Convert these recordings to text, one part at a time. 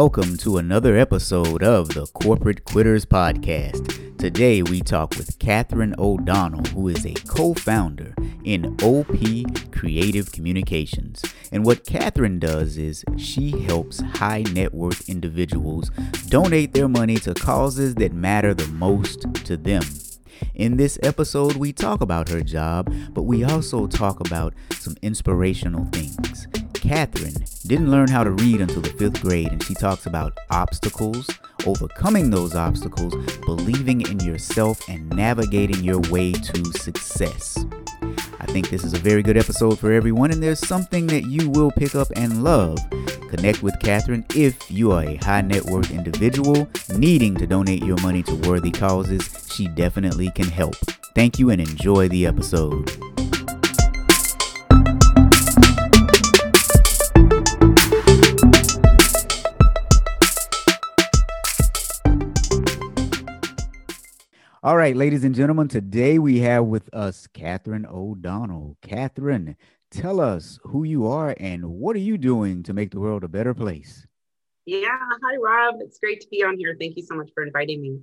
Welcome to another episode of the Corporate Quitters Podcast. Today we talk with Katherine O'Donnell, who is a co founder in OP Creative Communications. And what Katherine does is she helps high net worth individuals donate their money to causes that matter the most to them. In this episode, we talk about her job, but we also talk about some inspirational things. Katherine didn't learn how to read until the fifth grade, and she talks about obstacles, overcoming those obstacles, believing in yourself, and navigating your way to success. I think this is a very good episode for everyone, and there's something that you will pick up and love. Connect with Katherine if you are a high net worth individual needing to donate your money to worthy causes. She definitely can help. Thank you and enjoy the episode. All right, ladies and gentlemen, today we have with us Katherine O'Donnell. Katherine, tell us who you are and what are you doing to make the world a better place? Yeah, hi, Rob. It's great to be on here. Thank you so much for inviting me.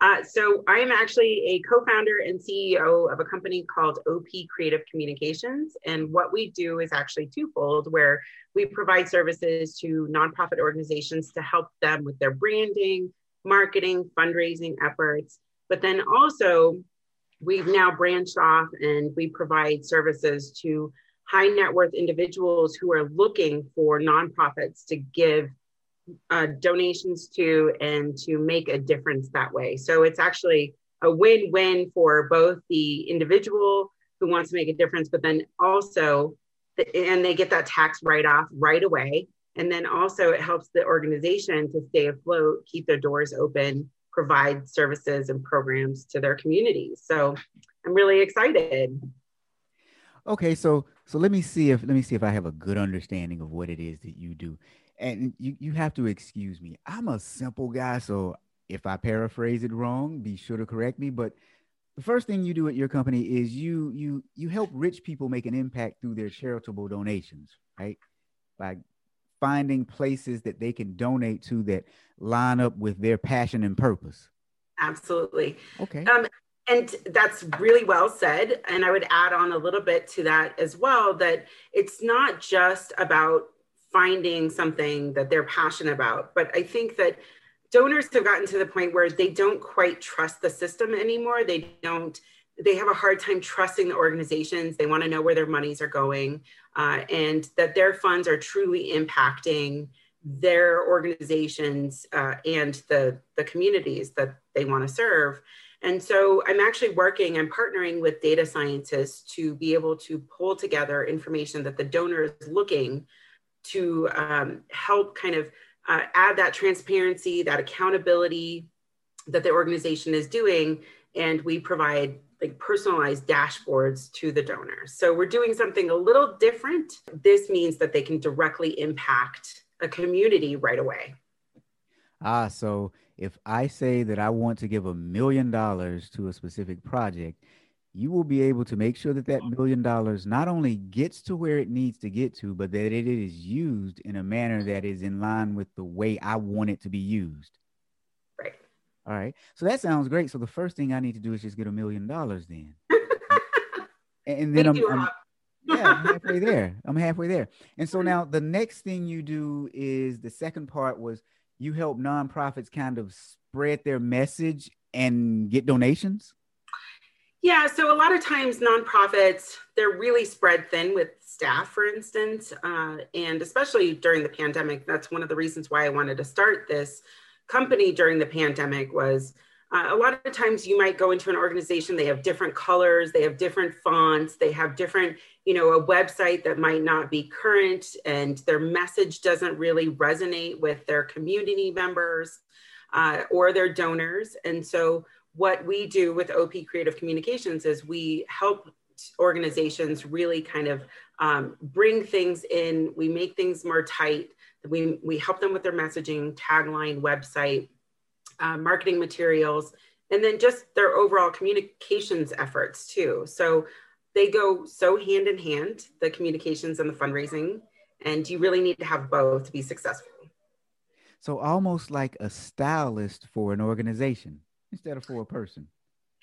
Uh, so, I am actually a co founder and CEO of a company called OP Creative Communications. And what we do is actually twofold, where we provide services to nonprofit organizations to help them with their branding, marketing, fundraising efforts but then also, we've now branched off and we provide services to high net worth individuals who are looking for nonprofits to give uh, donations to and to make a difference that way. So it's actually a win win for both the individual who wants to make a difference, but then also, and they get that tax write off right away. And then also, it helps the organization to stay afloat, keep their doors open, provide services and programs to their communities. So I'm really excited. Okay, so so let me see if let me see if I have a good understanding of what it is that you do. And you, you have to excuse me. I'm a simple guy, so if I paraphrase it wrong, be sure to correct me. But the first thing you do at your company is you you you help rich people make an impact through their charitable donations, right? By finding places that they can donate to that line up with their passion and purpose. Absolutely. Okay. Um, and that's really well said. And I would add on a little bit to that as well that it's not just about finding something that they're passionate about, but I think that donors have gotten to the point where they don't quite trust the system anymore. They don't they have a hard time trusting the organizations. They want to know where their monies are going uh, and that their funds are truly impacting their organizations uh, and the, the communities that they want to serve. And so I'm actually working, I'm partnering with data scientists to be able to pull together information that the donor is looking to um, help kind of uh, add that transparency, that accountability that the organization is doing. And we provide like personalized dashboards to the donors. So we're doing something a little different. This means that they can directly impact a community right away. Ah, so if I say that I want to give a million dollars to a specific project, you will be able to make sure that that million dollars not only gets to where it needs to get to, but that it is used in a manner that is in line with the way I want it to be used. All right. So that sounds great. So the first thing I need to do is just get a million dollars then. and then I'm, I'm yeah, I'm halfway there. I'm halfway there. And so now the next thing you do is the second part was you help nonprofits kind of spread their message and get donations. Yeah, so a lot of times nonprofits they're really spread thin with staff, for instance, uh, and especially during the pandemic. That's one of the reasons why I wanted to start this company during the pandemic was uh, a lot of times you might go into an organization they have different colors they have different fonts they have different you know a website that might not be current and their message doesn't really resonate with their community members uh, or their donors. And so what we do with op creative communications is we help organizations really kind of um, bring things in we make things more tight we, we help them with their messaging, tagline, website, uh, marketing materials, and then just their overall communications efforts too. So they go so hand in hand, the communications and the fundraising, and you really need to have both to be successful. So almost like a stylist for an organization instead of for a person.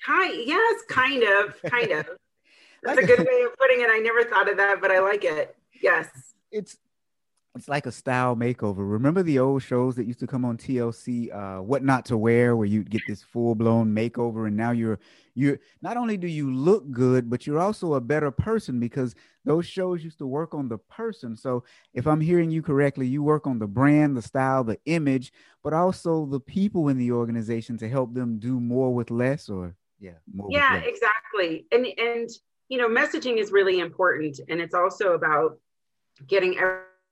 Kind, yes, kind of, kind of. That's a good way of putting it. I never thought of that, but I like it. Yes. It's it's like a style makeover. Remember the old shows that used to come on TLC, uh, What Not to Wear, where you'd get this full blown makeover, and now you're you're not only do you look good, but you're also a better person because those shows used to work on the person. So if I'm hearing you correctly, you work on the brand, the style, the image, but also the people in the organization to help them do more with less, or yeah, yeah, exactly. And and you know, messaging is really important, and it's also about getting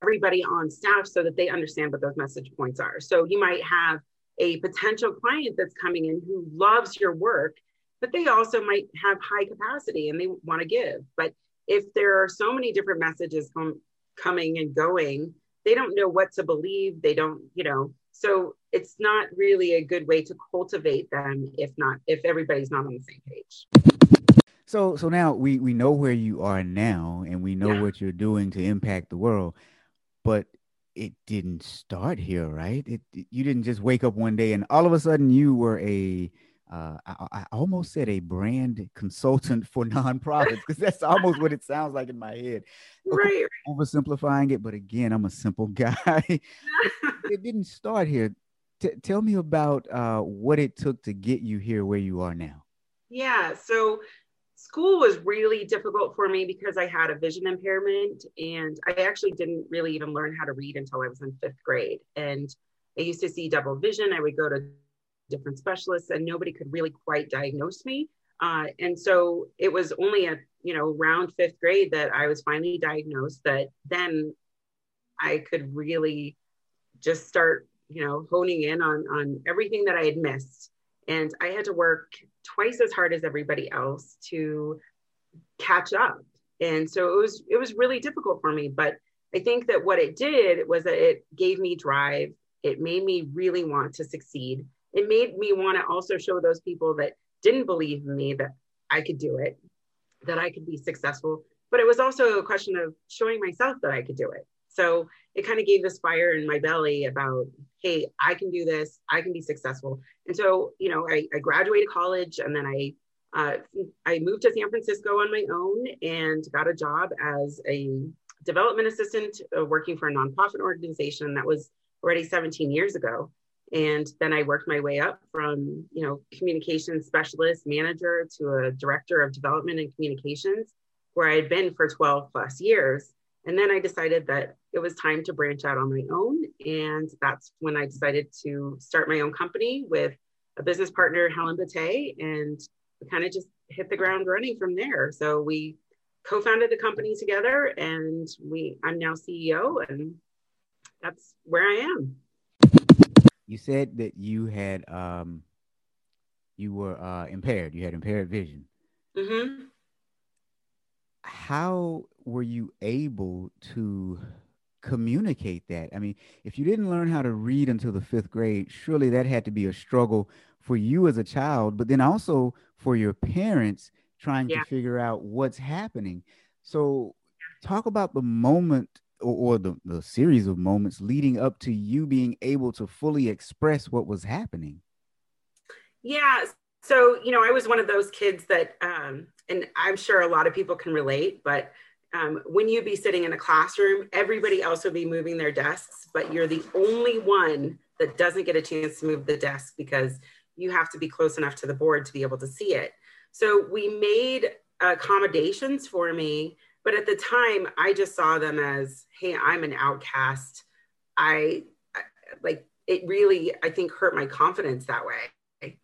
everybody on staff so that they understand what those message points are. So you might have a potential client that's coming in who loves your work, but they also might have high capacity and they want to give. But if there are so many different messages com- coming and going, they don't know what to believe. They don't, you know, so it's not really a good way to cultivate them if not if everybody's not on the same page. So so now we we know where you are now and we know yeah. what you're doing to impact the world but it didn't start here, right? It, it, you didn't just wake up one day and all of a sudden you were a uh, I, I, almost said a brand consultant for nonprofits because that's almost what it sounds like in my head. Right. Oversimplifying it, but again, I'm a simple guy. it didn't start here. T- tell me about uh, what it took to get you here where you are now. Yeah. So school was really difficult for me because I had a vision impairment and I actually didn't really even learn how to read until I was in fifth grade. And I used to see double vision. I would go to different specialists and nobody could really quite diagnose me. Uh, and so it was only at, you know, around fifth grade that I was finally diagnosed that then I could really just start, you know, honing in on, on everything that I had missed. And I had to work twice as hard as everybody else to catch up. And so it was it was really difficult for me, but I think that what it did was that it gave me drive. It made me really want to succeed. It made me want to also show those people that didn't believe in me that I could do it, that I could be successful. But it was also a question of showing myself that I could do it. So it kind of gave this fire in my belly about, hey, I can do this, I can be successful. And so, you know, I, I graduated college and then I uh, I moved to San Francisco on my own and got a job as a development assistant uh, working for a nonprofit organization that was already 17 years ago. And then I worked my way up from, you know, communications specialist manager to a director of development and communications, where I had been for 12 plus years. And then I decided that it was time to branch out on my own. And that's when I decided to start my own company with a business partner, Helen Bate, and we kind of just hit the ground running from there. So we co-founded the company together and we I'm now CEO and that's where I am. You said that you had um you were uh impaired, you had impaired vision. Mm-hmm how were you able to communicate that? I mean, if you didn't learn how to read until the fifth grade, surely that had to be a struggle for you as a child, but then also for your parents trying yeah. to figure out what's happening. So, talk about the moment or, or, the, the series of moments leading up to you being able to fully express what was happening. Yeah. So, you know, I was one of those kids that um, and I'm sure a lot of people can relate, but um, when you be sitting in a classroom, everybody else will be moving their desks, but you're the only one that doesn't get a chance to move the desk because you have to be close enough to the board to be able to see it. So we made accommodations for me, but at the time I just saw them as, hey, I'm an outcast. I, I like it really, I think, hurt my confidence that way.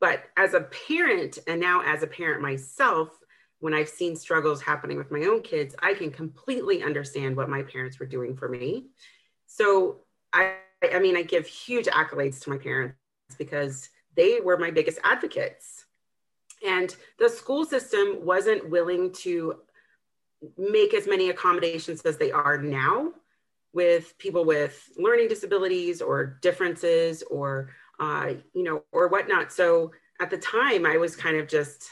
But as a parent, and now as a parent myself, when I've seen struggles happening with my own kids, I can completely understand what my parents were doing for me. So I, I mean, I give huge accolades to my parents because they were my biggest advocates. And the school system wasn't willing to make as many accommodations as they are now with people with learning disabilities or differences or uh, you know, or whatnot. So at the time, I was kind of just,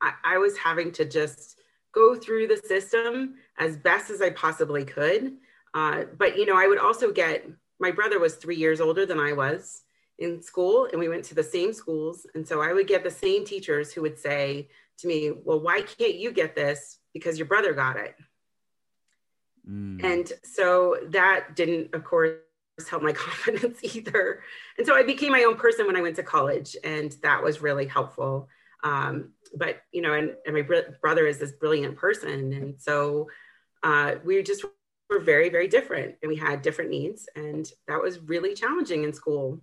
I, I was having to just go through the system as best as I possibly could. Uh, but you know, I would also get my brother was three years older than I was in school, and we went to the same schools. And so I would get the same teachers who would say to me, Well, why can't you get this? Because your brother got it. Mm. And so that didn't, of course, help my confidence either. And so I became my own person when I went to college, and that was really helpful. Um, but you know, and, and my br- brother is this brilliant person, and so uh, we just were very, very different, and we had different needs, and that was really challenging in school.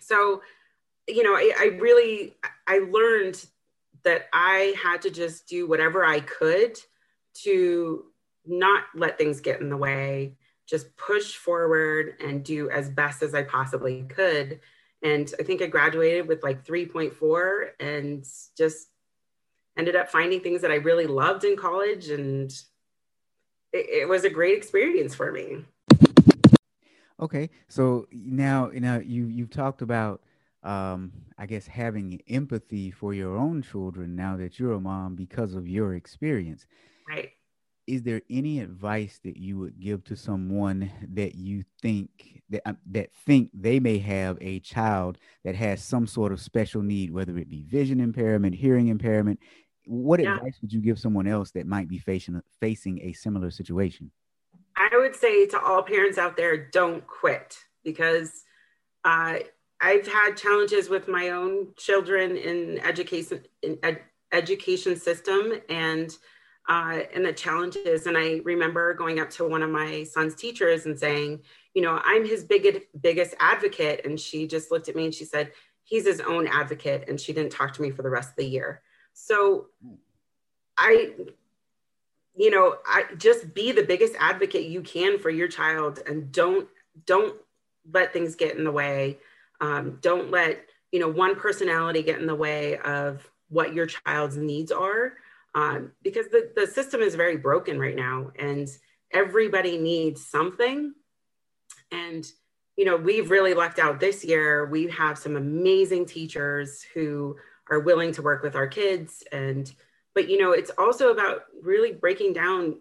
So, you know, I, I really I learned that I had to just do whatever I could to not let things get in the way, just push forward and do as best as I possibly could. And I think I graduated with like 3.4 and just ended up finding things that I really loved in college. And it, it was a great experience for me. Okay. So now, now you, you've talked about, um, I guess, having empathy for your own children now that you're a mom because of your experience. Right is there any advice that you would give to someone that you think that um, that think they may have a child that has some sort of special need whether it be vision impairment hearing impairment what yeah. advice would you give someone else that might be facing facing a similar situation i would say to all parents out there don't quit because uh, i've had challenges with my own children in education in ed- education system and uh, and the challenges. And I remember going up to one of my son's teachers and saying, you know, I'm his biggest biggest advocate. And she just looked at me and she said, he's his own advocate. And she didn't talk to me for the rest of the year. So I, you know, I just be the biggest advocate you can for your child and don't don't let things get in the way. Um, don't let you know one personality get in the way of what your child's needs are um, because the, the system is very broken right now and everybody needs something. And, you know, we've really lucked out this year. We have some amazing teachers who are willing to work with our kids. And, but, you know, it's also about really breaking down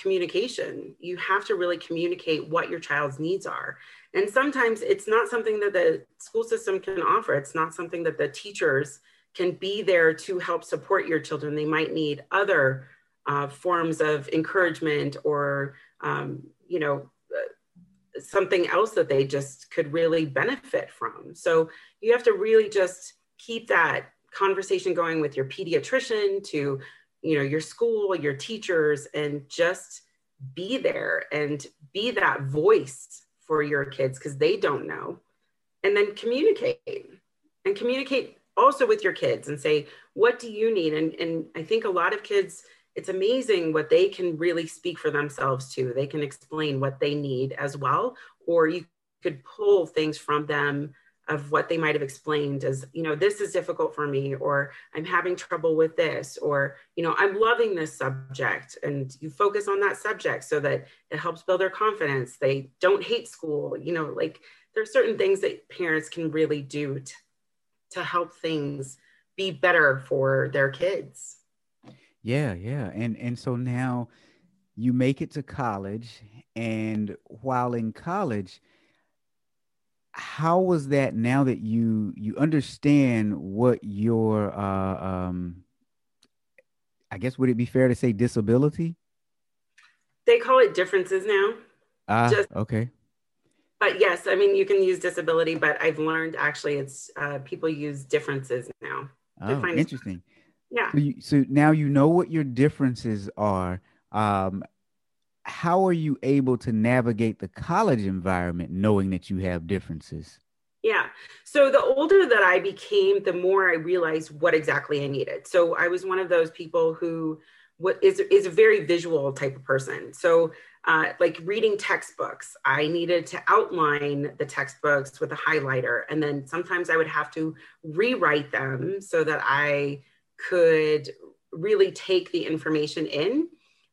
communication. You have to really communicate what your child's needs are. And sometimes it's not something that the school system can offer, it's not something that the teachers can be there to help support your children. They might need other uh, forms of encouragement or, um, you know, something else that they just could really benefit from. So you have to really just keep that conversation going with your pediatrician to, you know, your school, your teachers, and just be there and be that voice for your kids because they don't know. And then communicate and communicate also with your kids and say, what do you need? And, and I think a lot of kids, it's amazing what they can really speak for themselves too. They can explain what they need as well, or you could pull things from them of what they might have explained as, you know, this is difficult for me, or I'm having trouble with this, or, you know, I'm loving this subject. And you focus on that subject so that it helps build their confidence. They don't hate school, you know, like there's certain things that parents can really do to, to help things be better for their kids. Yeah, yeah. And and so now you make it to college and while in college how was that now that you you understand what your uh um I guess would it be fair to say disability? They call it differences now. Ah, Just, okay but yes, I mean, you can use disability, but I've learned actually it's uh, people use differences now. Oh, interesting. Yeah. So, you, so, now you know what your differences are. Um, how are you able to navigate the college environment knowing that you have differences? Yeah. So the older that I became, the more I realized what exactly I needed. So I was one of those people who what is is a very visual type of person. So uh, like reading textbooks, I needed to outline the textbooks with a highlighter, and then sometimes I would have to rewrite them so that I could really take the information in.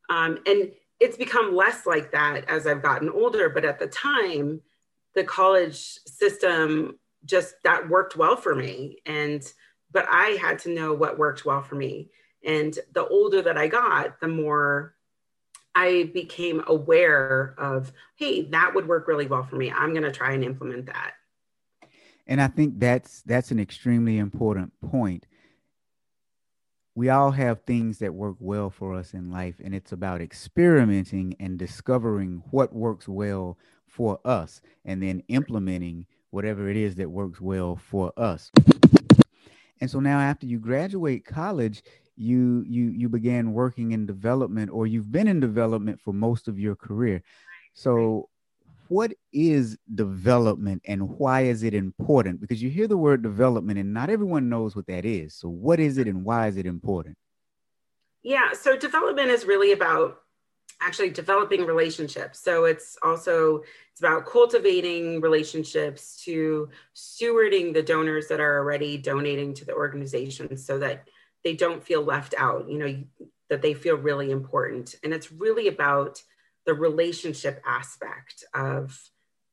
Um, and it's become less like that as I've gotten older, but at the time, the college system just that worked well for me, and but I had to know what worked well for me. And the older that I got, the more I became aware of, hey, that would work really well for me. I'm going to try and implement that. And I think that's that's an extremely important point. We all have things that work well for us in life, and it's about experimenting and discovering what works well for us and then implementing whatever it is that works well for us. And so now after you graduate college, you you you began working in development or you've been in development for most of your career. So what is development and why is it important? Because you hear the word development and not everyone knows what that is. So what is it and why is it important? Yeah, so development is really about actually developing relationships. So it's also it's about cultivating relationships to stewarding the donors that are already donating to the organization so that they don't feel left out, you know, that they feel really important. And it's really about the relationship aspect of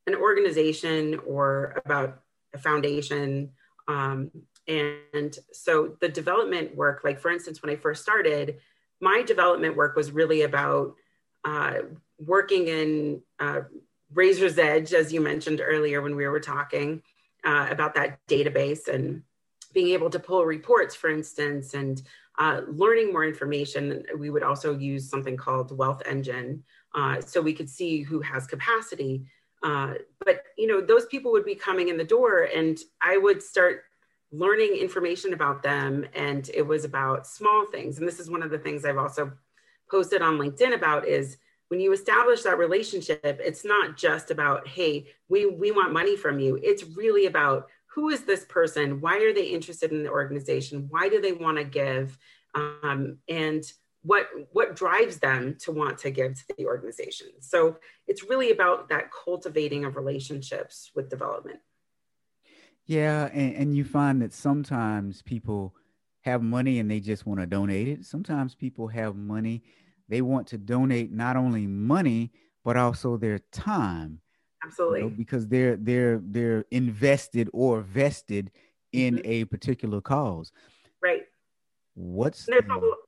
an organization or about a foundation. Um, and so the development work, like for instance, when I first started, my development work was really about uh, working in uh, Raiser's Edge, as you mentioned earlier when we were talking uh, about that database and being able to pull reports, for instance, and uh, learning more information. We would also use something called Wealth Engine, uh, so we could see who has capacity. Uh, but you know, those people would be coming in the door, and I would start learning information about them, and it was about small things. And this is one of the things I've also posted on LinkedIn about is when you establish that relationship, it's not just about, hey, we, we want money from you. It's really about who is this person? Why are they interested in the organization? Why do they want to give? Um, and what what drives them to want to give to the organization. So it's really about that cultivating of relationships with development. Yeah and, and you find that sometimes people have money and they just want to donate it. Sometimes people have money they want to donate not only money but also their time absolutely you know, because they're they're they're invested or vested in mm-hmm. a particular cause. Right. What's the, a,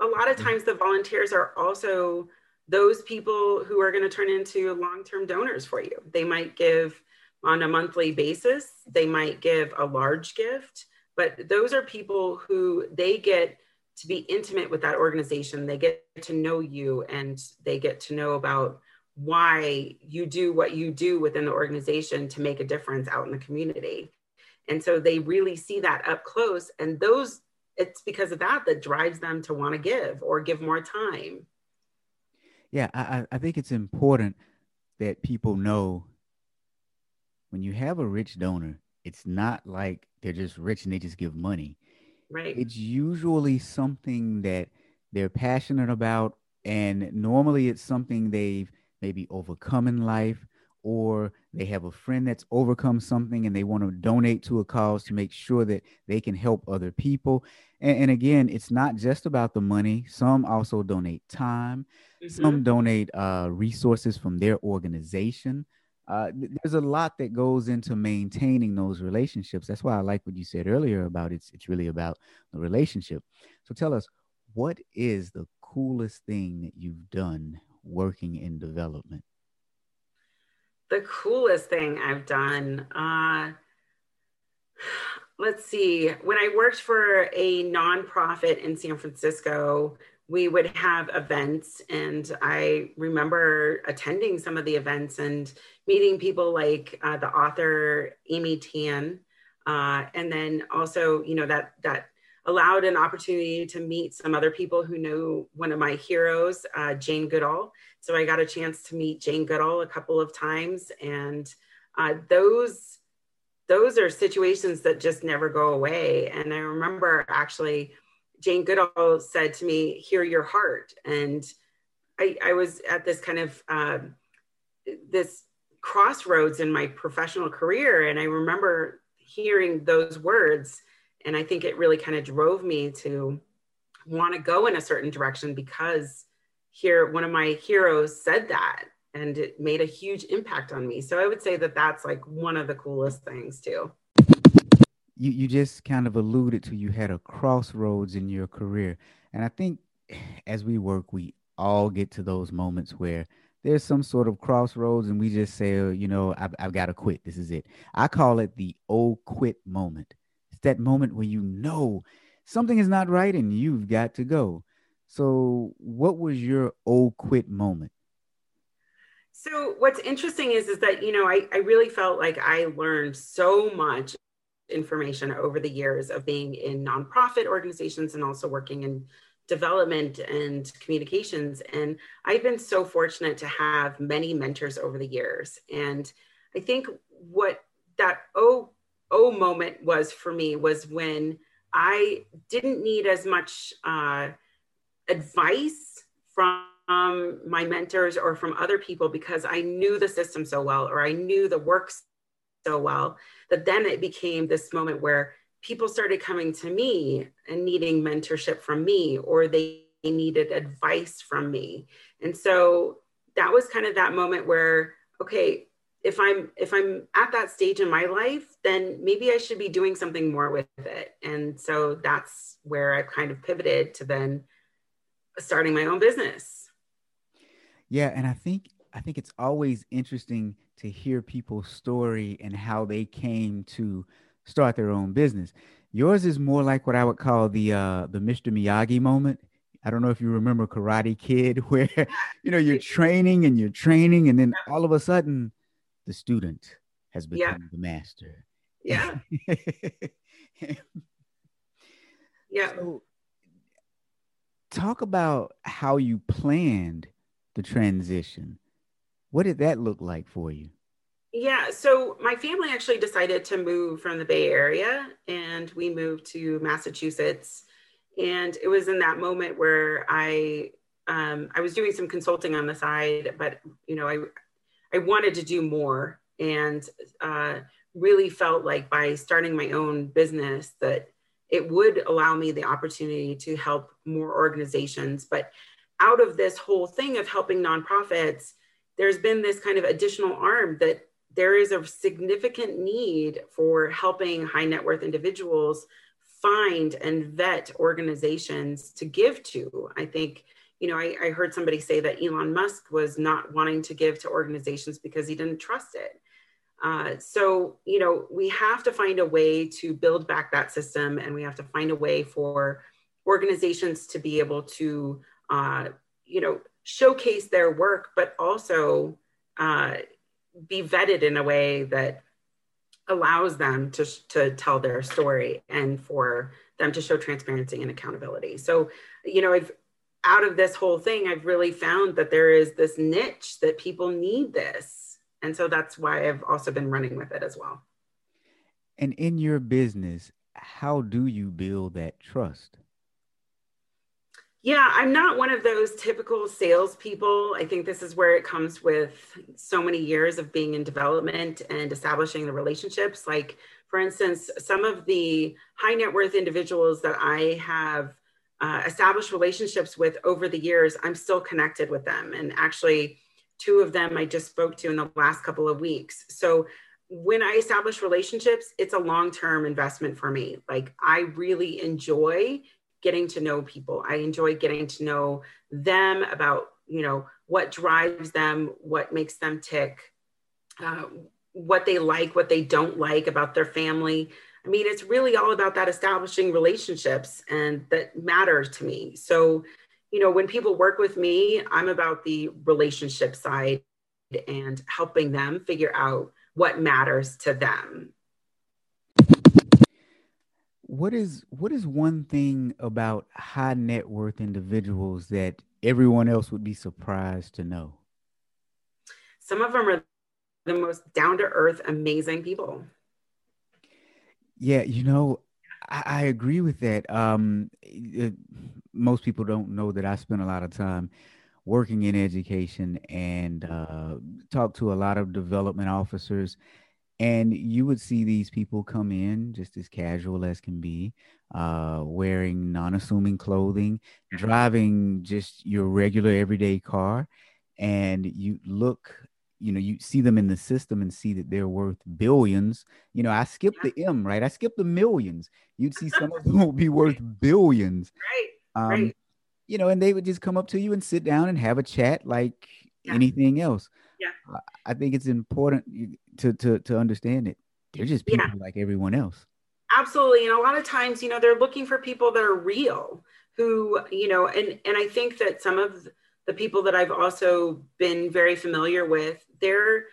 a lot of mm-hmm. times the volunteers are also those people who are going to turn into long-term donors for you they might give on a monthly basis they might give a large gift but those are people who they get to be intimate with that organization. They get to know you and they get to know about why you do what you do within the organization to make a difference out in the community. And so they really see that up close. And those, it's because of that that drives them to want to give or give more time. Yeah, I, I think it's important that people know when you have a rich donor, it's not like they're just rich and they just give money Right. It's usually something that they're passionate about. And normally it's something they've maybe overcome in life, or they have a friend that's overcome something and they want to donate to a cause to make sure that they can help other people. And, and again, it's not just about the money. Some also donate time, mm-hmm. some donate uh, resources from their organization uh, there's a lot that goes into maintaining those relationships. That's why I like what you said earlier about it's it's really about the relationship. So tell us, what is the coolest thing that you've done working in development? The coolest thing I've done. Uh, let's see. When I worked for a nonprofit in San Francisco, we would have events and i remember attending some of the events and meeting people like uh, the author amy tan uh, and then also you know that that allowed an opportunity to meet some other people who knew one of my heroes uh, jane goodall. So i got a chance to meet jane goodall a couple of times and uh, those those are situations that just never go away. And i remember actually Jane Goodall said to me, "Hear your heart," and I, I was at this kind of uh, this crossroads in my professional career, and I remember hearing those words, and I think it really kind of drove me to want to go in a certain direction because here one of my heroes said that and it made a huge impact on me so i would say that that's like one of the coolest things too you you just kind of alluded to you had a crossroads in your career and i think as we work we all get to those moments where there's some sort of crossroads and we just say, oh, you know, I've, I've got to quit. This is it. I call it the oh quit moment. It's that moment where you know something is not right and you've got to go. So, what was your oh quit moment? So, what's interesting is is that you know I, I really felt like I learned so much information over the years of being in nonprofit organizations and also working in development and communications. And I've been so fortunate to have many mentors over the years. And I think what that oh oh moment was for me was when I didn't need as much uh, advice from my mentors or from other people because I knew the system so well or I knew the works so well that then it became this moment where people started coming to me and needing mentorship from me or they needed advice from me. And so that was kind of that moment where okay if i'm if i'm at that stage in my life then maybe i should be doing something more with it and so that's where i've kind of pivoted to then starting my own business yeah and i think i think it's always interesting to hear people's story and how they came to start their own business. Yours is more like what I would call the uh, the Mr. Miyagi moment. I don't know if you remember Karate Kid, where you know you're training and you're training, and then all of a sudden, the student has become yeah. the master. Yeah. yeah. So, talk about how you planned the transition. What did that look like for you? Yeah, so my family actually decided to move from the Bay Area and we moved to Massachusetts. And it was in that moment where I um, I was doing some consulting on the side, but you know, I I wanted to do more and uh, really felt like by starting my own business that it would allow me the opportunity to help more organizations. But out of this whole thing of helping nonprofits, there's been this kind of additional arm that there is a significant need for helping high net worth individuals find and vet organizations to give to. I think, you know, I, I, heard somebody say that Elon Musk was not wanting to give to organizations because he didn't trust it. Uh, so, you know, we have to find a way to build back that system and we have to find a way for organizations to be able to, uh, you know, showcase their work, but also, uh, be vetted in a way that allows them to, to tell their story and for them to show transparency and accountability. So, you know, I've out of this whole thing, I've really found that there is this niche that people need this. And so that's why I've also been running with it as well. And in your business, how do you build that trust? Yeah, I'm not one of those typical salespeople. I think this is where it comes with so many years of being in development and establishing the relationships. Like, for instance, some of the high net worth individuals that I have uh, established relationships with over the years, I'm still connected with them. And actually, two of them I just spoke to in the last couple of weeks. So, when I establish relationships, it's a long term investment for me. Like, I really enjoy getting to know people. I enjoy getting to know them about, you know, what drives them, what makes them tick, uh, what they like, what they don't like about their family. I mean, it's really all about that establishing relationships and that matters to me. So, you know, when people work with me, I'm about the relationship side and helping them figure out what matters to them what is what is one thing about high net worth individuals that everyone else would be surprised to know? Some of them are the most down to earth, amazing people. Yeah, you know, I, I agree with that. Um, it, most people don't know that I spend a lot of time working in education and uh, talk to a lot of development officers and you would see these people come in just as casual as can be uh, wearing non-assuming clothing driving just your regular everyday car and you look you know you see them in the system and see that they're worth billions you know i skipped the m right i skipped the millions you'd see some of them will be worth billions right um, right you know, and they would just come up to you and sit down and have a chat like yeah. anything else. Yeah. I think it's important to to to understand it. They're just people yeah. like everyone else. Absolutely. And a lot of times, you know, they're looking for people that are real who, you know, and and I think that some of the people that I've also been very familiar with, they're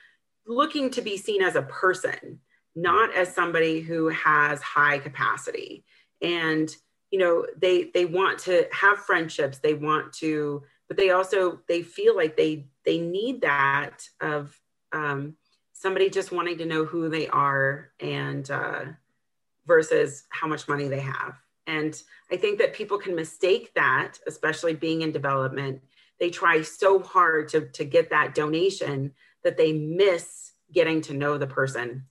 looking to be seen as a person, not as somebody who has high capacity. And you know, they they want to have friendships, they want to, but they also they feel like they they need that of um, somebody just wanting to know who they are and uh, versus how much money they have. And I think that people can mistake that, especially being in development. They try so hard to, to get that donation that they miss getting to know the person.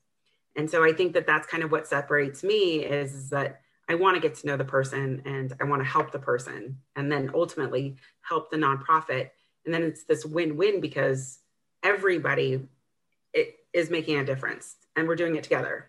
And so I think that that's kind of what separates me is, is that I want to get to know the person and I want to help the person and then ultimately help the nonprofit. And then it's this win win because everybody is making a difference and we're doing it together.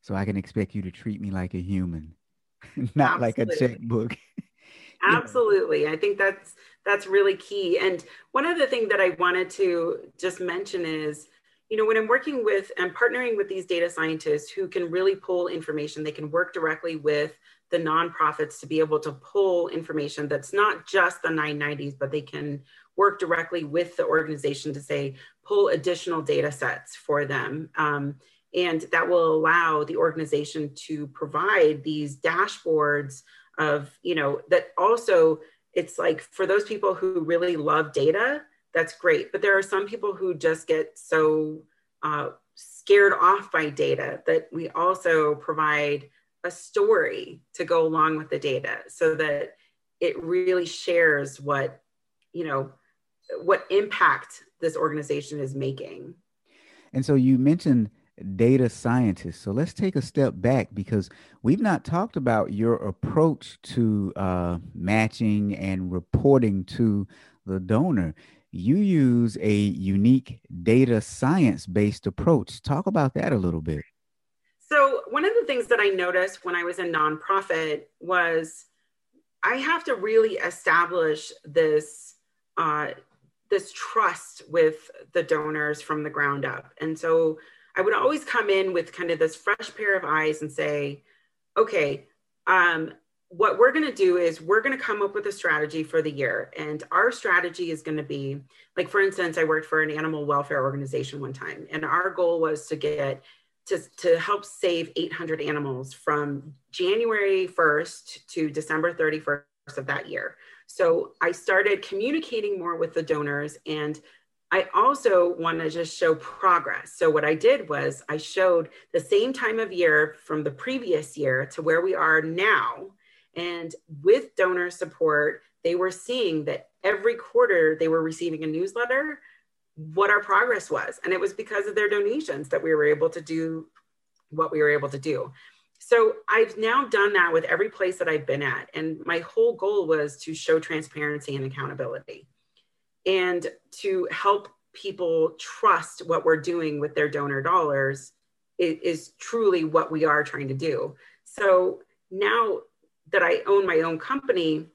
So I can expect you to treat me like a human, not Absolutely. like a checkbook. Absolutely. I think that's that's really key. And one other thing that I wanted to just mention is, you know, when I'm working with and partnering with these data scientists who can really pull information, they can work directly with the nonprofits to be able to pull information that's not just the 990s, but they can work directly with the organization to say, pull additional data sets for them. Um, and that will allow the organization to provide these dashboards of, you know, that also it's like for those people who really love data, that's great. But there are some people who just get so uh, scared off by data that we also provide a story to go along with the data so that it really shares what, you know, what impact this organization is making. And so you mentioned data scientists. So let's take a step back because we've not talked about your approach to uh, matching and reporting to the donor. You use a unique data science based approach. Talk about that a little bit. So, one of the things that I noticed when I was a nonprofit was I have to really establish this uh, this trust with the donors from the ground up. And so I would always come in with kind of this fresh pair of eyes and say, okay, um, what we're going to do is we're going to come up with a strategy for the year. And our strategy is going to be like, for instance, I worked for an animal welfare organization one time, and our goal was to get to, to help save 800 animals from January 1st to December 31st of that year. So I started communicating more with the donors and I also want to just show progress. So what I did was I showed the same time of year from the previous year to where we are now. And with donor support, they were seeing that every quarter they were receiving a newsletter what our progress was. And it was because of their donations that we were able to do what we were able to do. So I've now done that with every place that I've been at. And my whole goal was to show transparency and accountability and to help people trust what we're doing with their donor dollars is, is truly what we are trying to do. So now that I own my own company,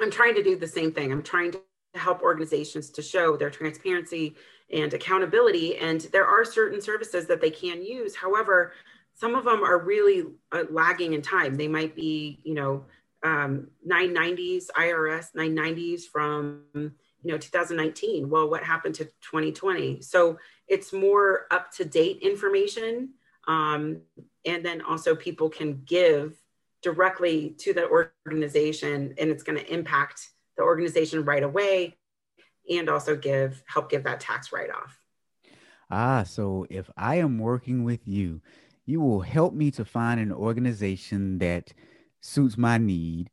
I'm trying to do the same thing. I'm trying to help organizations to show their transparency and accountability. And there are certain services that they can use. However, some of them are really uh, lagging in time. They might be, you know, um, 990s, IRS 990s from, you know, 2019. Well, what happened to 2020? So it's more up to date information. Um, and then also people can give directly to the organization and it's going to impact the organization right away and also give help give that tax write off. Ah, so if I am working with you, you will help me to find an organization that suits my need.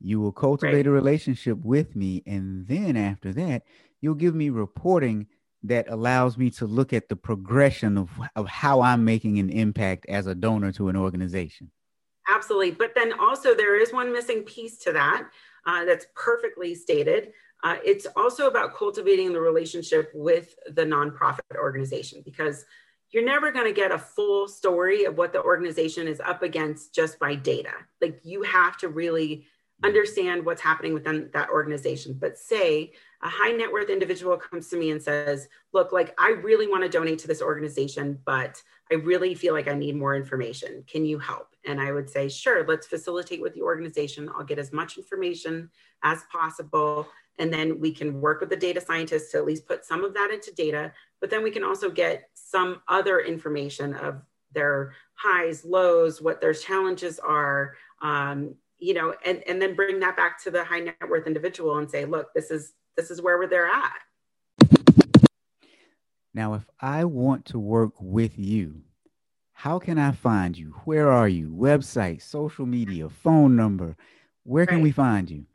You will cultivate right. a relationship with me. And then after that, you'll give me reporting that allows me to look at the progression of, of how I'm making an impact as a donor to an organization. Absolutely. But then also, there is one missing piece to that uh, that's perfectly stated. Uh, it's also about cultivating the relationship with the nonprofit organization because you're never going to get a full story of what the organization is up against just by data. Like you have to really understand what's happening within that organization. But say a high net worth individual comes to me and says, Look, like I really want to donate to this organization, but I really feel like I need more information. Can you help? And I would say, Sure, let's facilitate with the organization. I'll get as much information as possible. And then we can work with the data scientists to at least put some of that into data. But then we can also get some other information of their highs, lows, what their challenges are, um, you know, and, and then bring that back to the high net worth individual and say, look, this is this is where they're at. Now, if I want to work with you, how can I find you? Where are you? Website, social media, phone number. Where can right. we find you?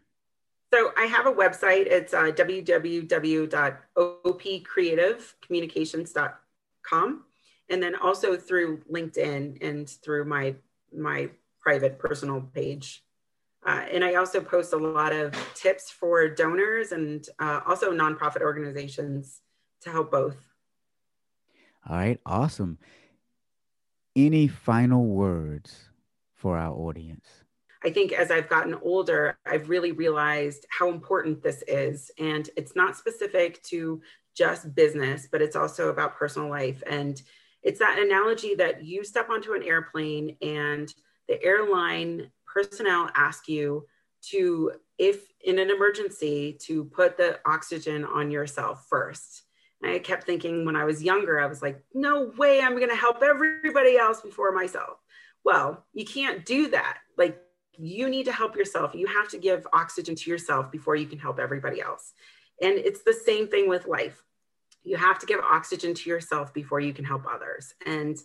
So I have a website. It's uh, www.opcreativecommunications.com, and then also through LinkedIn and through my my private personal page. Uh, and I also post a lot of tips for donors and uh, also nonprofit organizations to help both. All right, awesome. Any final words for our audience? I think as I've gotten older, I've really realized how important this is. And it's not specific to just business, but it's also about personal life. And it's that analogy that you step onto an airplane and the airline personnel ask you to, if in an emergency, to put the oxygen on yourself first. And I kept thinking when I was younger, I was like, no way, I'm going to help everybody else before myself. Well, you can't do that. Like, you need to help yourself. You have to give oxygen to yourself before you can help everybody else. And it's the same thing with life. You have to give oxygen to yourself before you can help others. And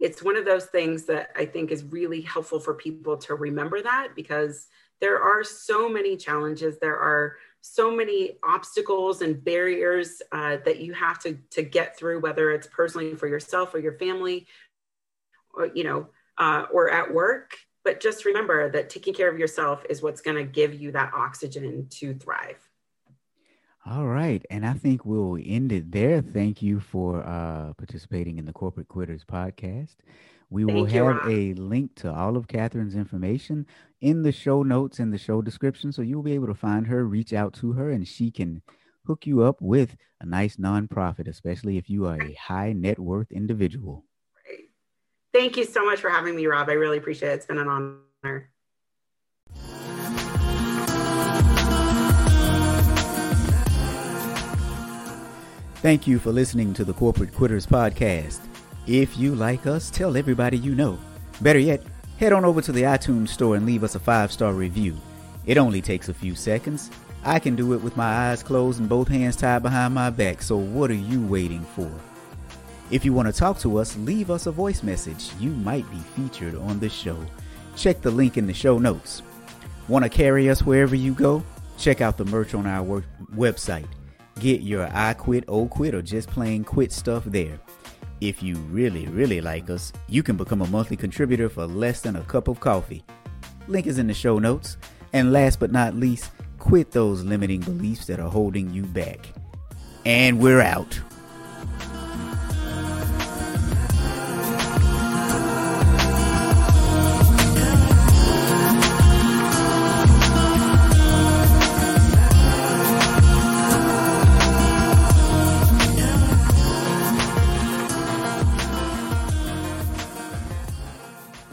it's one of those things that I think is really helpful for people to remember that because there are so many challenges. There are so many obstacles and barriers uh, that you have to, to get through, whether it's personally for yourself or your family, or, you know, uh, or at work but just remember that taking care of yourself is what's going to give you that oxygen to thrive. All right. And I think we'll end it there. Thank you for uh, participating in the Corporate Quitters podcast. We Thank will have a link to all of Katherine's information in the show notes and the show description. So you'll be able to find her, reach out to her, and she can hook you up with a nice nonprofit, especially if you are a high net worth individual. Thank you so much for having me, Rob. I really appreciate it. It's been an honor. Thank you for listening to the Corporate Quitters podcast. If you like us, tell everybody you know. Better yet, head on over to the iTunes store and leave us a five star review. It only takes a few seconds. I can do it with my eyes closed and both hands tied behind my back, so what are you waiting for? If you want to talk to us, leave us a voice message. You might be featured on the show. Check the link in the show notes. Want to carry us wherever you go? Check out the merch on our website. Get your I quit, oh quit, or just plain quit stuff there. If you really, really like us, you can become a monthly contributor for less than a cup of coffee. Link is in the show notes. And last but not least, quit those limiting beliefs that are holding you back. And we're out.